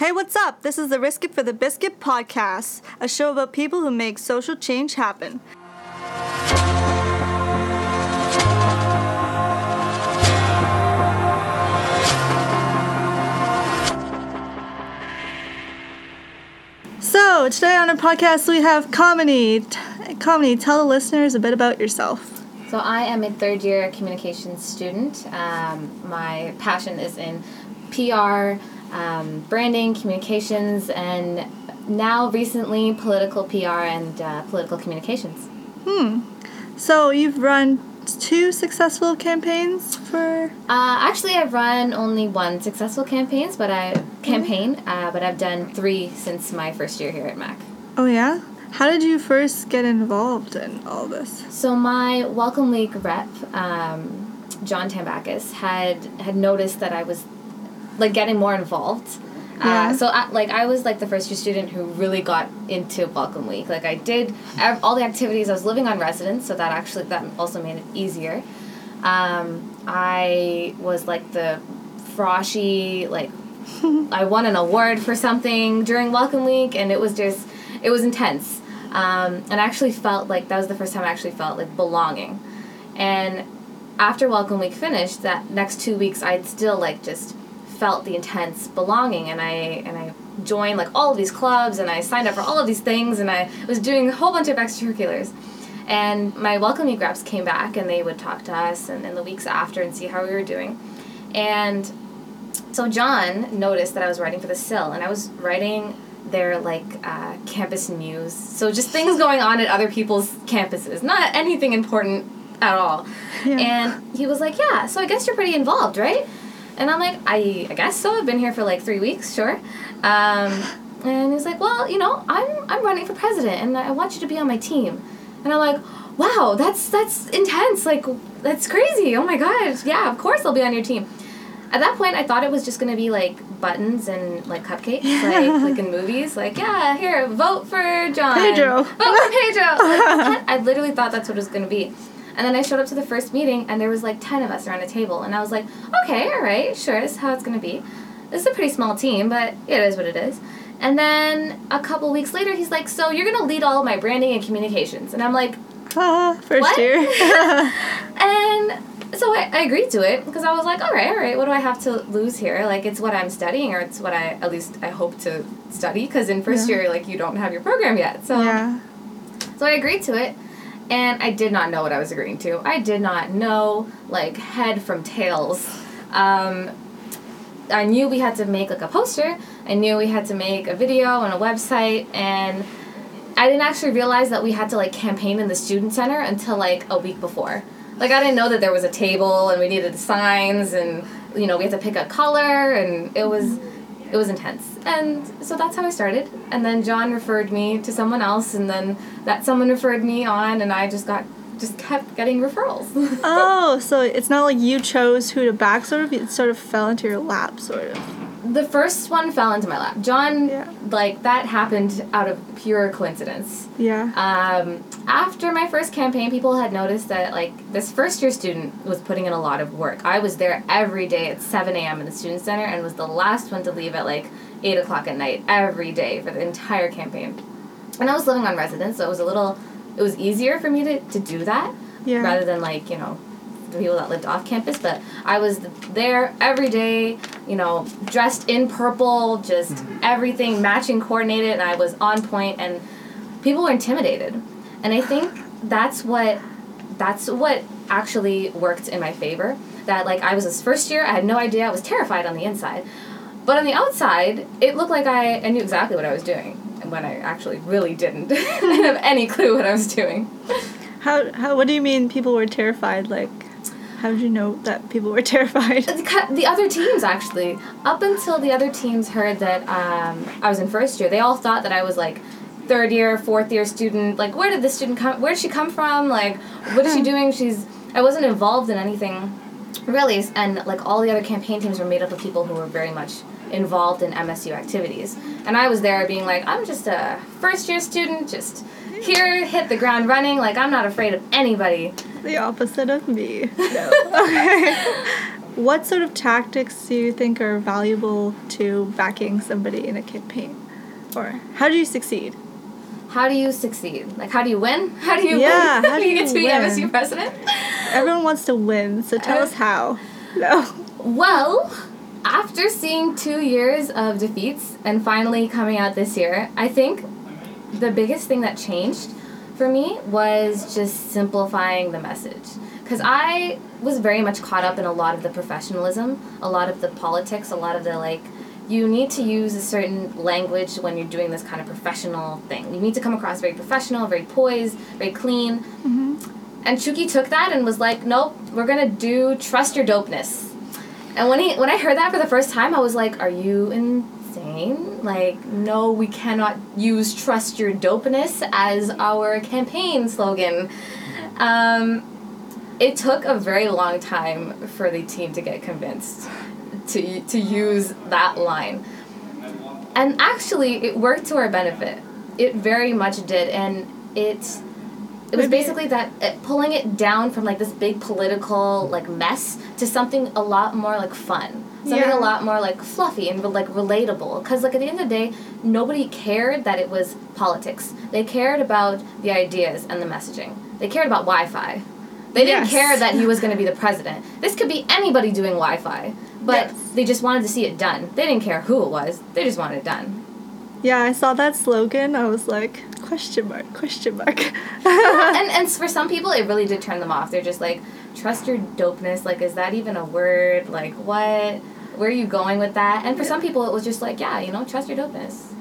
Hey, what's up? This is the Risk It for the Biscuit podcast, a show about people who make social change happen. So, today on our podcast, we have Comedy. Comedy, tell the listeners a bit about yourself. So I am a third year communications student. Um, my passion is in PR, um, branding, communications, and now recently political PR and uh, political communications. Hmm. So, you've run two successful campaigns for. Uh, actually, I've run only one successful campaigns, but I campaign, uh, but I've done three since my first year here at Mac. Oh, yeah? How did you first get involved in all this? So my Welcome Week rep, um, John Tambakis, had had noticed that I was like getting more involved. Yeah. Uh, so I, like I was like the first year student who really got into Welcome Week. Like I did all the activities. I was living on residence, so that actually that also made it easier. Um, I was like the froshy like I won an award for something during Welcome Week, and it was just it was intense. Um, and I actually felt like that was the first time I actually felt like belonging. And after Welcome Week finished, that next two weeks I'd still like just felt the intense belonging, and I and I joined like all of these clubs, and I signed up for all of these things, and I was doing a whole bunch of extracurriculars. And my Welcome reps came back, and they would talk to us, and in the weeks after, and see how we were doing. And so John noticed that I was writing for the Sill, and I was writing their like uh, campus news. So just things going on at other people's campuses, not anything important at all. Yeah. And he was like, "Yeah, so I guess you're pretty involved, right?" And I'm like, "I, I guess so. I've been here for like three weeks, sure." Um, and he's like, "Well, you know, I'm I'm running for president, and I want you to be on my team." And I'm like, "Wow, that's that's intense. Like that's crazy. Oh my gosh. yeah, of course I'll be on your team." At that point, I thought it was just gonna be like buttons and like cupcakes, like like in movies. Like, yeah, here, vote for John. Pedro. Vote for Pedro. Like, I literally thought that's what it was gonna be. And then I showed up to the first meeting, and there was like ten of us around a table, and I was like, okay, all right, sure, this is how it's gonna be. This is a pretty small team, but it is what it is. And then a couple weeks later, he's like, so you're gonna lead all of my branding and communications, and I'm like, Ah, first What? year. and so I, I agreed to it because I was like, all right, all right, what do I have to lose here? Like, it's what I'm studying, or it's what I, at least, I hope to study, because in first Yeah. year, like, you don't have your program yet. So, yeah. so I agreed to it, and I did not know what I was agreeing to. I did not know, like, head from tails. Um, I knew we had to make, like, a poster. I knew we had to make a video and a website, and I didn't actually realize that we had to, like, campaign in the student center until, like, a week before. Like, I didn't know that there was a table, and we needed signs, and, you know, we had to pick a color, and it was it was intense. And so that's how I started. And then John referred me to someone else, and then that someone referred me on, and I just got just kept getting referrals. Oh, so it's not like you chose who to back, sort of. It sort of fell into your lap, sort of. The first one fell into my lap. John, Yeah. like that happened out of pure coincidence. Yeah. Um, after my first campaign, people had noticed that like this first year student was putting in a lot of work. I was there every day at seven a.m. in the student center and was the last one to leave at like eight o'clock at night every day for the entire campaign. And I was living on residence, so it was a little, it was easier for me to, to do that Yeah. rather than like you know the people that lived off campus but i was there every day you know dressed in purple just mm-hmm. everything matching coordinated and i was on point and people were intimidated. And i think that's what that's what actually worked in my favor that like i was this first year i had no idea i was terrified on the inside. But on the outside it looked like i, I knew exactly what i was doing when i actually really didn't. Didn't have any clue what i was doing. How, how, what do you mean people were terrified? Like, how did you know that people were terrified? the, other teams actually. Up until the other teams heard that um, i was in first year they all thought that i was like third year fourth year student. Like where did this student come where did she come from? Like what is she doing? She's i wasn't involved in anything really. And like all the other campaign teams were made up of people who were very much involved in msu activities. And i was there being like i'm just a first year student just here hit the ground running like i'm not afraid of anybody the opposite of me. No. okay. what sort of tactics do you think are valuable to backing somebody in a campaign? Or how do you succeed? How do you succeed? Like, how do you win? How do you Yeah, win? how do you you get to be win? MSU president? Everyone wants to win, so tell Uh, us how. No. Well, after seeing two years of defeats and finally coming out this year, I think the biggest thing that changed for me was just simplifying the message. Because I was very much caught up in a lot of the professionalism, a lot of the politics, a lot of the like, you need to use a certain language when you're doing this kind of professional thing. You need to come across very professional, very poised, very clean. Mm-hmm. And Chukky took that and was like, nope, we're gonna do trust your dopeness. And when he when I heard that for the first time, I was like, "Are you insane? Like, no, we cannot use "trust your dopeness" as our campaign slogan." Um, it took a very long time for the team to get convinced to to use that line, and actually, it worked to our benefit. It very much did, and it it was basically that uh, pulling it down from like this big political like mess to something a lot more like fun something Yeah. a lot more like fluffy and like relatable because like at the end of the day nobody cared that it was politics they cared about the ideas and the messaging they cared about wi-fi they didn't Yes. care that he was going to be the president this could be anybody doing wi-fi but Yes. they just wanted to see it done they didn't care who it was they just wanted it done Yeah, I saw that slogan. I was like, question mark, question mark. and and for some people it really did turn them off they're just like trust your dopeness like is that even a word? Like what? Where are you going with that? And for some people it was just like yeah you know trust your dopeness.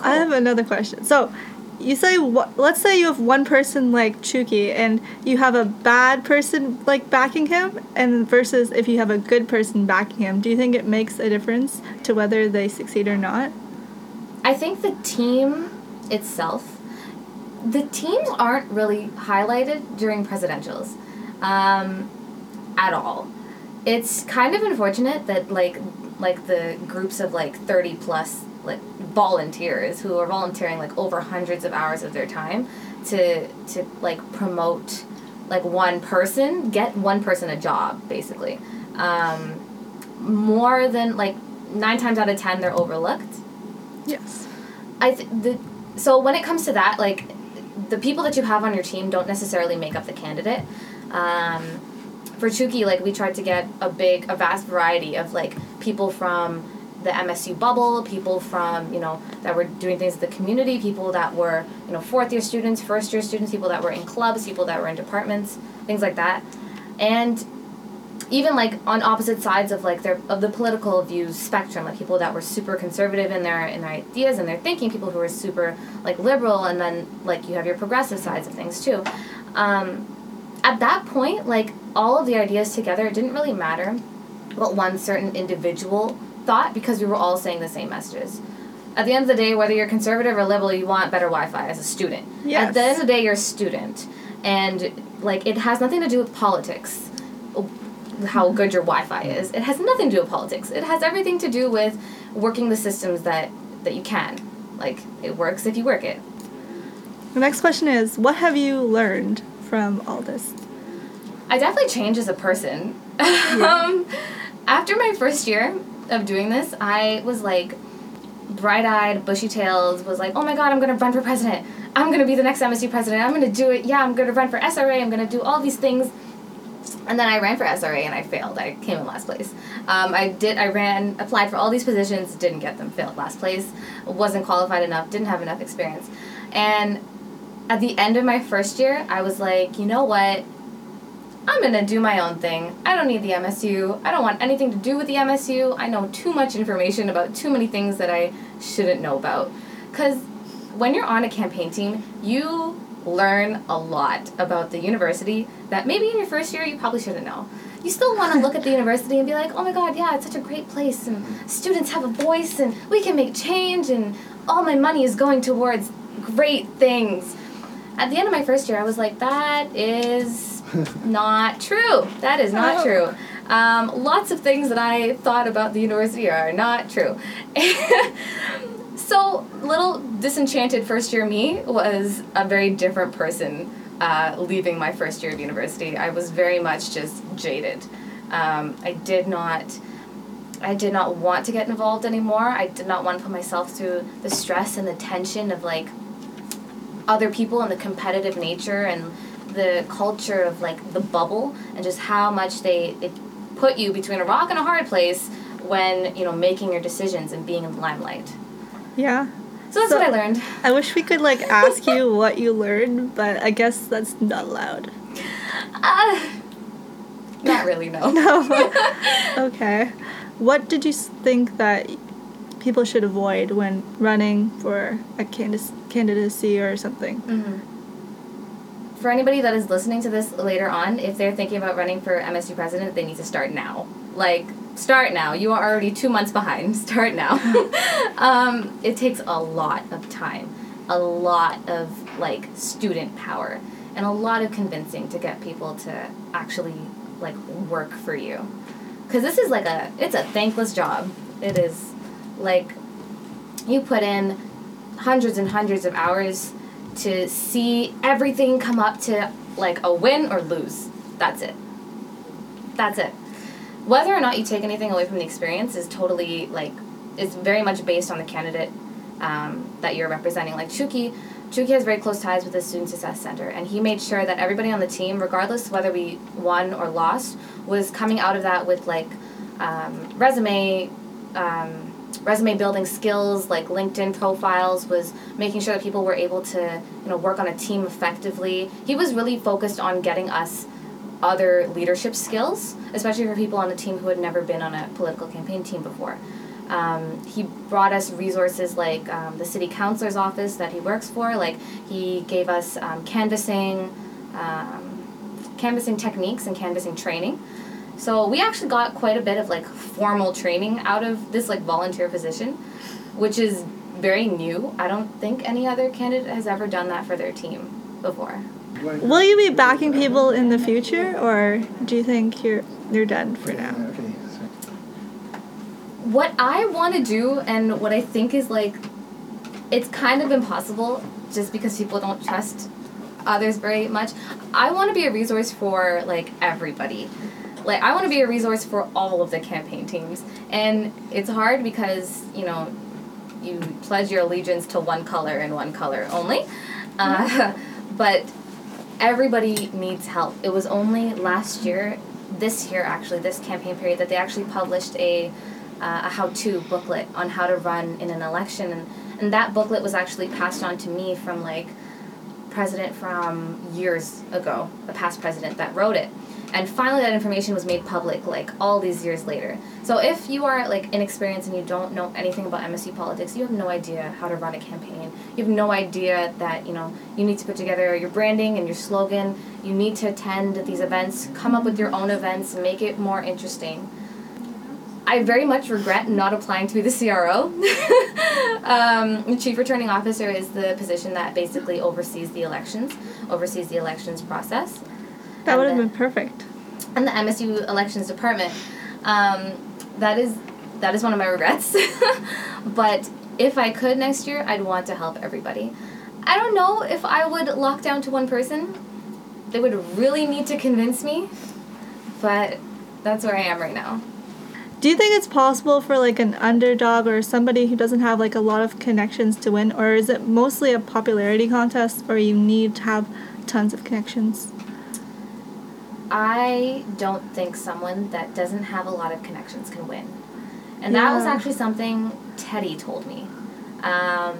I have another question. So, you say wha- let's say you have one person like Chukky and you have a bad person like backing him and versus if you have a good person backing him, do you think it makes a difference to whether they succeed or not? i think the team itself the teams aren't really highlighted during presidentials um, at all it's kind of unfortunate that like like the groups of like 30 plus like volunteers who are volunteering like over hundreds of hours of their time to to like promote like one person get one person a job basically um, more than like nine times out of ten they're overlooked Yes. I th- the so when it comes to that, like the people that you have on your team don't necessarily make up the candidate. Um, for Chukky, like we tried to get a big, a vast variety of like people from the MSU bubble, people from you know that were doing things in the community, people that were you know fourth year students, first year students, people that were in clubs, people that were in departments, things like that, and even like on opposite sides of like their of the political views spectrum like people that were super conservative in their in their ideas and their thinking people who were super like liberal and then like you have your progressive sides of things too. Um, at that point like all of the ideas together it didn't really matter what one certain individual thought because we were all saying the same messages at the end of the day whether you're conservative or liberal you want better wi-fi as a student Yes. at the end of the day you're a student and like it has nothing to do with politics how good your Wi-Fi is. It has nothing to do with politics. It has everything to do with working the systems that that you can. Like it works if you work it. The next question is what have you learned from all this? I definitely changed as a person. um, after my first year of doing this, I was like bright-eyed, bushy-tailed, was like, "Oh my god, I'm to run for president. I'm to be the next MSU president. I'm to do it. Yeah, I'm to run for SRA. I'm to do all these things." And then I ran for SRA and I failed. I came in last place. Um, I did. I ran, applied for all these positions, didn't get them. Failed last place. Wasn't qualified enough. Didn't have enough experience. And at the end of my first year, I was like, you know what? I'm gonna do my own thing. I don't need the MSU. I don't want anything to do with the MSU. I know too much information about too many things that I shouldn't know about. Because when you're on a campaign team, you learn a lot about the university that maybe in your first year you probably shouldn't know. You still want to look at the university and be like, oh my god, yeah, it's such a great place, and students have a voice, and we can make change, and all my money is going towards great things. At the end of my first year, I was like, that is not true. That is not Oh. true. Um, lots of things that I thought about the university are not true. so, little disenchanted first year me was a very different person uh, leaving my first year of university. I was very much just jaded. Um, I did not. I did not want to get involved anymore. I did not want to put myself through the stress and the tension of like other people and the competitive nature and the culture of like the bubble and just how much they, they put you between a rock and a hard place when you know making your decisions and being in the limelight. Yeah. So that's So- what I learned. I wish we could like ask you what you learned, but I guess that's not allowed. Uh, not really, no. No. okay. What did you think that people should avoid when running for a candidac- candidacy or something? Mhm. For anybody that is listening to this later on, if they're thinking about running for MSU president, they need to start now. Like, start now. You are already two months behind. Start now. um, it takes a lot of time, a lot of like student power, and a lot of convincing to get people to actually like work for you. Because this is like a, it's a thankless job. It is like you put in hundreds and hundreds of hours to see everything come up to like a win or lose. That's it. That's it. Whether or not you take anything away from the experience is totally like is very much based on the candidate um, that you're representing. Like Chukky, Chukky has very close ties with the Student Success Center, and he made sure that everybody on the team, regardless whether we won or lost, was coming out of that with like um, resume. Um, resume building skills like linkedin profiles was making sure that people were able to you know work on a team effectively. He was really focused on getting us other leadership skills especially for people on the team who had never been on a political campaign team before. Um, he brought us resources like um, the city councilor's office that he works for like he gave us um, canvassing um, canvassing techniques and canvassing training so we actually got quite a bit of like formal training out of this like volunteer position, which is very new. I don't think any other candidate has ever done that for their team before. Will you be backing people in the future, or do you think you're you're done for now? What I want to do and what I think is like it's kind of impossible just because people don't trust others very much. I want to be a resource for like everybody. Like I want to be a resource for all of the campaign teams. And it's hard because, you know, you pledge your allegiance to one color and one color only. Uh, but everybody needs help. It was only last year, this year actually, this campaign period, that they actually published a, uh, a how to booklet on how to run in an election. And, and that booklet was actually passed on to me from like president from years ago, a past president that wrote it. And finally, that information was made public, like all these years later. So if you are like inexperienced and you don't know anything about MSU politics, you have no idea how to run a campaign. You have no idea that you know you need to put together your branding and your slogan. You need to attend these events, come up with your own events, make it more interesting. I very much regret not applying to be the CRO. um, Chief Returning Officer is the position that basically oversees the elections, oversees the elections process That would have been perfect. and the MSU elections department. Um, that is that is one of my regrets. but if I could next year, I'd want to help everybody. I don't know if I would lock down to one person. They would really need to convince me, but that's where I am right now. Do you think it's possible for like an underdog or somebody who doesn't have like a lot of connections to win, or is it mostly a popularity contest, or you need to have tons of connections? I don't think someone that doesn't have a lot of connections can win. And that was actually something Teddy told me. Um,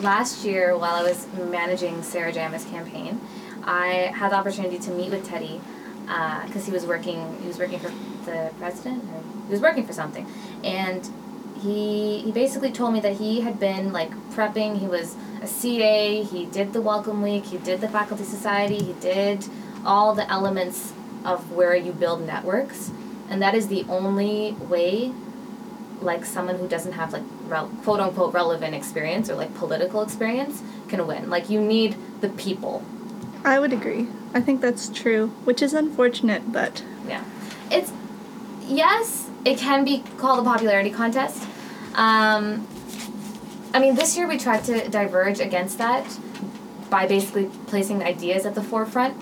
last year, while I was managing Sarah Jama's campaign, I had the opportunity to meet with Teddy because he was working. He was working for the president, or he was working for something, and he he basically told me that he had been like prepping. He was a CA. He did the Welcome Week. He did the Faculty Society. He did all the elements of where you build networks, and that is the only way like someone who doesn't have like rel- quote unquote relevant experience or like political experience can win. Like you need the people. I would agree. I think that's true, which is unfortunate, but Yeah. It's yes, it can be called a popularity contest. Um, I mean, this year we tried to diverge against that by basically placing ideas at the forefront.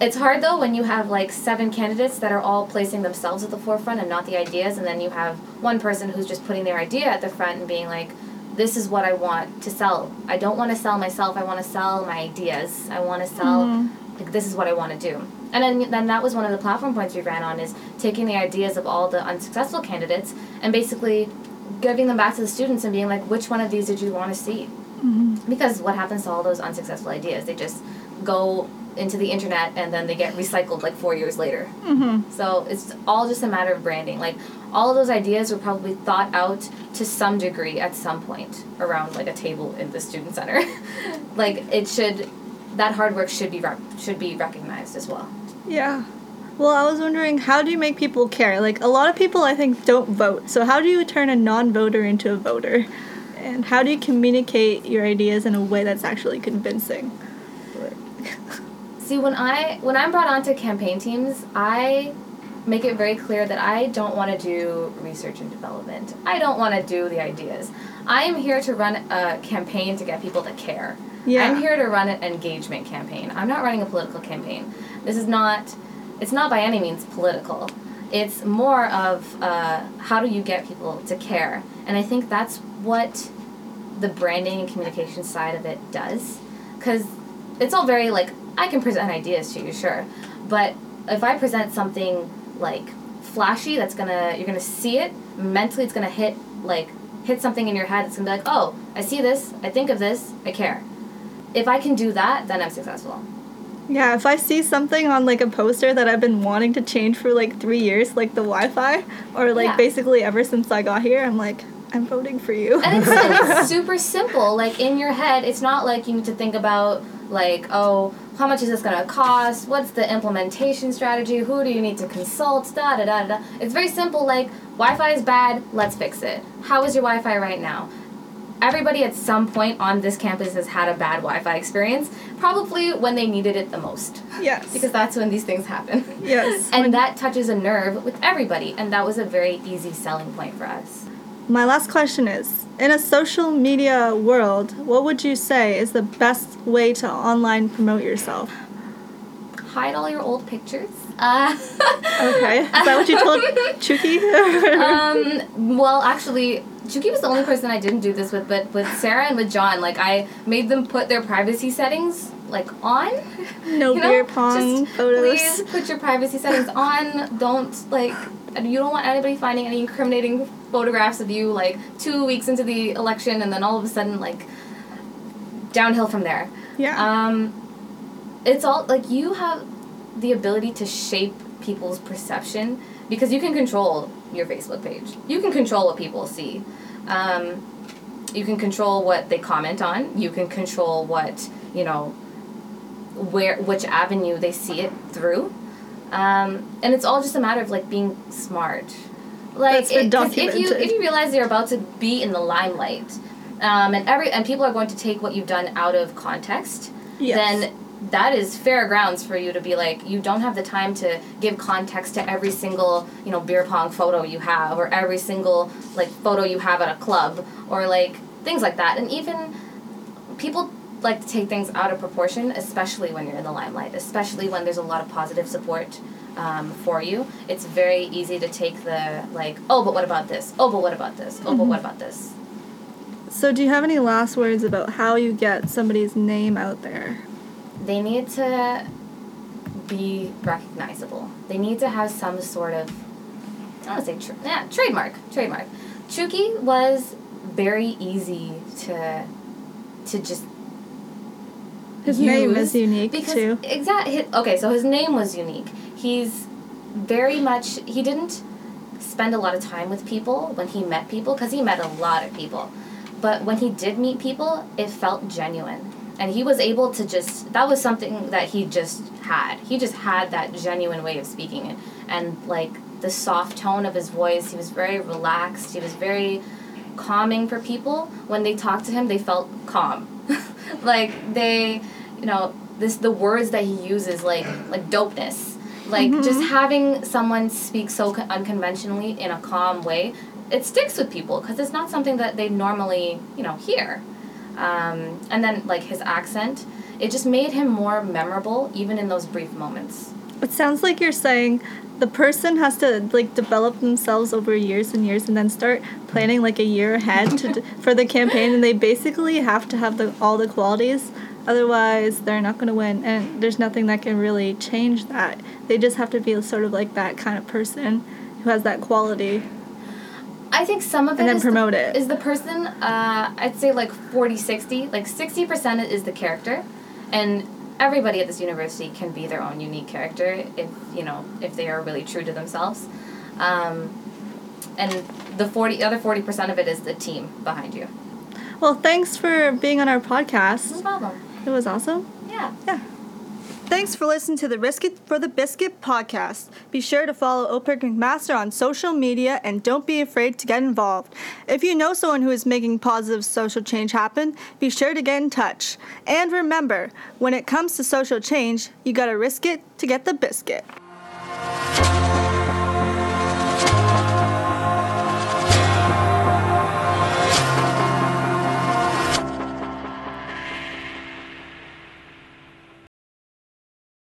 It's hard though when you have like seven candidates that are all placing themselves at the forefront and not the ideas, and then you have one person who's just putting their idea at the front and being like, this is what I want to sell. I don't want to sell myself. I want to sell my ideas. I want to sell. Mm-hmm. Like this is what I want to do. And then, then that was one of the platform points we ran on is taking the ideas of all the unsuccessful candidates and basically giving them back to the students and being like, which one of these did you want to see? Mm-hmm. Because what happens to all those unsuccessful ideas? They just go into the internet and then they get recycled like four years later. Mm-hmm. So it's all just a matter of branding. Like all of those ideas were probably thought out to some degree at some point around like a table in the student center. like it should, that hard work should be rec- should be recognized as well. Yeah. Well, I was wondering, how do you make people care? Like, a lot of people, I think, don't vote. So, how do you turn a non voter into a voter? And how do you communicate your ideas in a way that's actually convincing? See, when I when I'm brought onto campaign teams, I make it very clear that I don't want to do research and development. I don't want to do the ideas. I am here to run a campaign to get people to care. Yeah. I'm here to run an engagement campaign. I'm not running a political campaign. This is not it's not by any means political. It's more of uh, how do you get people to care? And I think that's what the branding and communication side of it does. Because it's all very like, I can present ideas to you, sure. But if I present something like flashy that's gonna, you're gonna see it, mentally it's gonna hit, like, hit something in your head, it's gonna be like, oh, I see this, I think of this, I care. If I can do that, then I'm successful. Yeah, if I see something on like a poster that I've been wanting to change for like three years, like the Wi Fi, or like Yeah. basically ever since I got here, I'm like, I'm voting for you. And it's, and it's super simple. Like in your head, it's not like you need to think about like, oh, how much is this gonna cost? What's the implementation strategy? Who do you need to consult? Da da da da. It's very simple. Like Wi-Fi is bad. Let's fix it. How is your Wi-Fi right now? Everybody at some point on this campus has had a bad Wi-Fi experience, probably when they needed it the most, yes. because that's when these things happen. yes. And that touches a nerve with everybody, and that was a very easy selling point for us. My last question is In a social media world, what would you say is the best way to online promote yourself? hide all your old pictures. Uh, Okay. Is that what you told Chukky? um, well, actually, Chukky was the only person I didn't do this with, but with Sarah and with John, like I made them put their privacy settings like on. no you know? beer pong Just photos. Please put your privacy settings on. Don't like. You don't want anybody finding any incriminating photographs of you like two weeks into the election, and then all of a sudden like downhill from there. Yeah. Um, it's all like you have the ability to shape people's perception because you can control your Facebook page. You can control what people see. Um, you can control what they comment on. You can control what you know, where which avenue they see it through. Um, and it's all just a matter of like being smart. Like it- if you if you realize you're about to be in the limelight, um, and every and people are going to take what you've done out of context, Yes. then that is fair grounds for you to be like you don't have the time to give context to every single you know beer pong photo you have or every single like photo you have at a club or like things like that and even people like to take things out of proportion especially when you're in the limelight especially when there's a lot of positive support um, for you it's very easy to take the like oh but what about this oh but what about this oh but what about this so, do you have any last words about how you get somebody's name out there? they need to be recognizable. They need to have some sort of, I don't want to say, tra- yeah, trademark. Trademark. Chukky was very easy to, to just. His name is unique because too. Exactly. Okay, so his name was unique. He's very much. He didn't spend a lot of time with people when he met people because he met a lot of people, but when he did meet people, it felt genuine, and he was able to just. That was something that he just had. He just had that genuine way of speaking, and and like the soft tone of his voice. He was very relaxed. He was very calming for people. When they talked to him, they felt calm. like they, you know, this the words that he uses like like dopeness. Like just having someone speak so co- unconventionally in a calm way, it sticks with people because it's not something that they normally, you know, hear. Um, and then like his accent, it just made him more memorable, even in those brief moments. It sounds like you're saying the person has to like develop themselves over years and years and then start planning like a year ahead to, for the campaign and they basically have to have the all the qualities otherwise they're not going to win and there's nothing that can really change that they just have to be sort of like that kind of person who has that quality I think some of it And then is promote the, it. is the person. Uh, I'd say like 40 60. Like 60% is the character. And everybody at this university can be their own unique character if, you know, if they are really true to themselves. Um, and the 40 other 40% of it is the team behind you. well thanks for being on our podcast No problem. it was awesome Yeah. Yeah. Thanks for listening to the Risk It for the Biscuit podcast. Be sure to follow OPIRG McMaster on social media and don't be afraid to get involved. If you know someone who is making positive social change happen, be sure to get in touch. And remember, when it comes to social change, you gotta risk it to get the biscuit.